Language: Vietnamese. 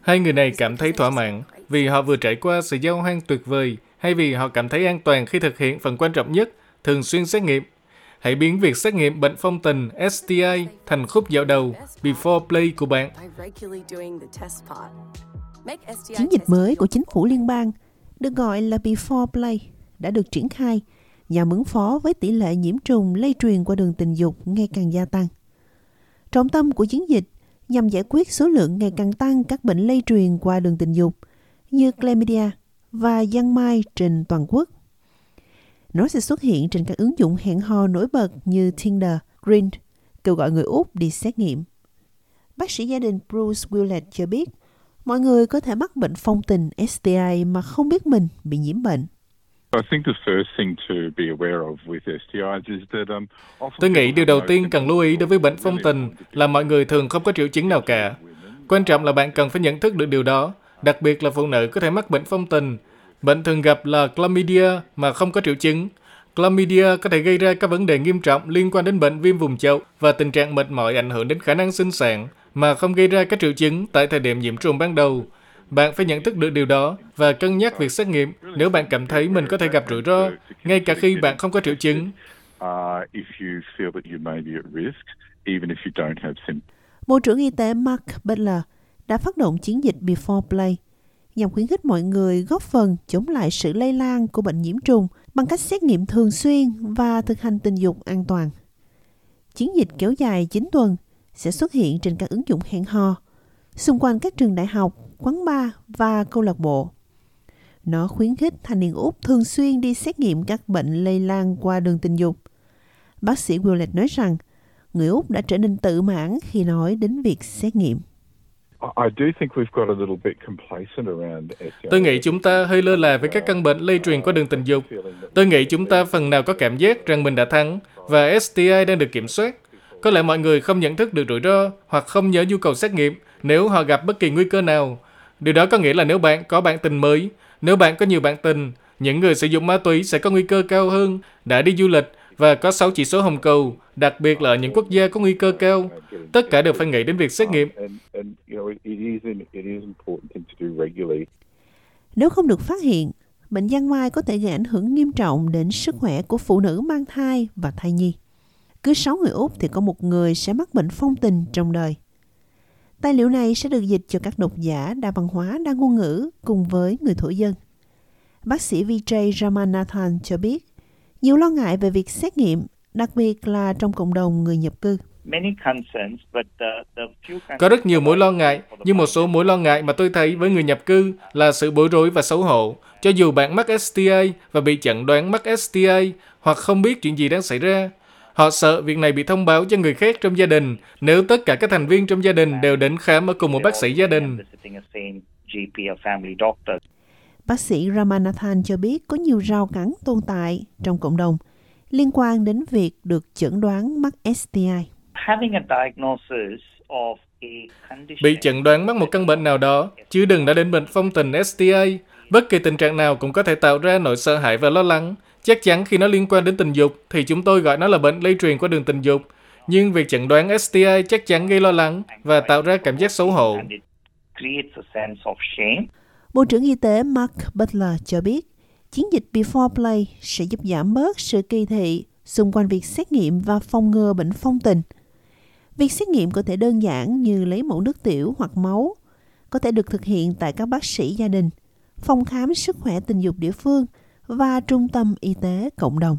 Hai người này cảm thấy thỏa mãn vì họ vừa trải qua sự giao hoang tuyệt vời hay vì họ cảm thấy an toàn khi thực hiện phần quan trọng nhất, thường xuyên xét nghiệm. Hãy biến việc xét nghiệm bệnh phong tình STI thành khúc dạo đầu Before Play của bạn. By regularly doing the test part. Make STI Chiến dịch mới của chính phủ liên bang được gọi là Before Play đã được triển khai nhằm ứng phó với tỷ lệ nhiễm trùng lây truyền qua đường tình dục ngày càng gia tăng. Trọng tâm của chiến dịch nhằm giải quyết số lượng ngày càng tăng các bệnh lây truyền qua đường tình dục như chlamydia và giăng mai trên toàn quốc. Nó sẽ xuất hiện trên các ứng dụng hẹn hò nổi bật như Tinder, Grindr, kêu gọi người Úc đi xét nghiệm. Bác sĩ gia đình Bruce Willett cho biết, mọi người có thể mắc bệnh phong tình STI mà không biết mình bị nhiễm bệnh. Tôi nghĩ điều đầu tiên cần lưu ý đối với bệnh phong tình là mọi người thường không có triệu chứng nào cả. Quan trọng là bạn cần phải nhận thức được điều đó, đặc biệt là phụ nữ có thể mắc bệnh phong tình. Bệnh thường gặp là chlamydia mà không có triệu chứng. Chlamydia có thể gây ra các vấn đề nghiêm trọng liên quan đến bệnh viêm vùng chậu và tình trạng mệt mỏi ảnh hưởng đến khả năng sinh sản mà không gây ra các triệu chứng tại thời điểm nhiễm trùng ban đầu. Bạn phải nhận thức được điều đó và cân nhắc việc xét nghiệm nếu bạn cảm thấy mình có thể gặp rủi ro, ngay cả khi bạn không có triệu chứng. uh. Bộ trưởng Y tế Mark Butler đã phát động chiến dịch Before Play nhằm khuyến khích mọi người góp phần chống lại sự lây lan của bệnh nhiễm trùng bằng cách xét nghiệm thường xuyên và thực hành tình dục an toàn. Chiến dịch kéo dài 9 tuần sẽ xuất hiện trên các ứng dụng hẹn hò, xung quanh các trường đại học, quán bar và câu lạc bộ. Nó khuyến khích thanh niên Úc thường xuyên đi xét nghiệm các bệnh lây lan qua đường tình dục. Bác sĩ Willett nói rằng, người Úc đã trở nên tự mãn khi nói đến việc xét nghiệm. I I do think we've got a little bit complacent around STIs. Tôi nghĩ chúng ta hơi lơ là với các căn bệnh lây truyền qua đường tình dục. Tôi nghĩ chúng ta phần nào có cảm giác rằng mình đã thắng và STI đang được kiểm soát. Có lẽ mọi người không nhận thức được rủi ro hoặc không nhớ nhu cầu xét nghiệm nếu họ gặp bất kỳ nguy cơ nào. Điều đó có nghĩa là nếu bạn có bạn tình mới, nếu bạn có nhiều bạn tình, những người sử dụng ma túy sẽ có nguy cơ cao hơn, đã đi du lịch và có 6 chỉ số hồng cầu, đặc biệt là ở những quốc gia có nguy cơ cao. Tất cả đều phải nghĩ đến việc xét nghiệm. And, and you know, it, it is an, it is an important thing to do regularly. Nếu không được phát hiện, bệnh giang mai có thể gây ảnh hưởng nghiêm trọng đến sức khỏe của phụ nữ mang thai và thai nhi. Cứ 6 người Úc thì có một người sẽ mắc bệnh phong tình trong đời. Tài liệu này sẽ được dịch cho các độc giả đa văn hóa, đa ngôn ngữ cùng với người thổ dân. Bác sĩ Vijay Ramanathan cho biết, nhiều lo ngại về việc xét nghiệm, đặc biệt là trong cộng đồng người nhập cư. many concerns, but the, the few Có rất nhiều mối lo ngại, nhưng một số mối lo ngại mà tôi thấy với người nhập cư là sự bối rối và xấu hổ. Cho dù bạn mắc STI và bị chẩn đoán mắc STI hoặc không biết chuyện gì đang xảy ra, họ sợ việc này bị thông báo cho người khác trong gia đình nếu tất cả các thành viên trong gia đình đều đến khám ở cùng một bác sĩ gia đình. visiting a same GP or family doctor. Bác sĩ Ramanathan cho biết có nhiều rào cản tồn tại trong cộng đồng liên quan đến việc được chẩn đoán mắc STI. Having a diagnosis of a condition Bị chẩn đoán mắc một căn bệnh nào đó, chứ đừng đã đến bệnh phong tình STI. Bất kỳ tình trạng nào cũng có thể tạo ra nỗi sợ hãi và lo lắng. Chắc chắn khi nó liên quan đến tình dục thì chúng tôi gọi nó là bệnh lây truyền qua đường tình dục. Nhưng việc chẩn đoán STI chắc chắn gây lo lắng và tạo ra cảm giác xấu hổ. Bộ trưởng Y tế Mark Butler cho biết, chiến dịch Before Play sẽ giúp giảm bớt sự kỳ thị xung quanh việc xét nghiệm và phòng ngừa bệnh phong tình. Việc xét nghiệm có thể đơn giản như lấy mẫu nước tiểu hoặc máu, có thể được thực hiện tại các bác sĩ gia đình, phòng khám sức khỏe tình dục địa phương và trung tâm y tế cộng đồng.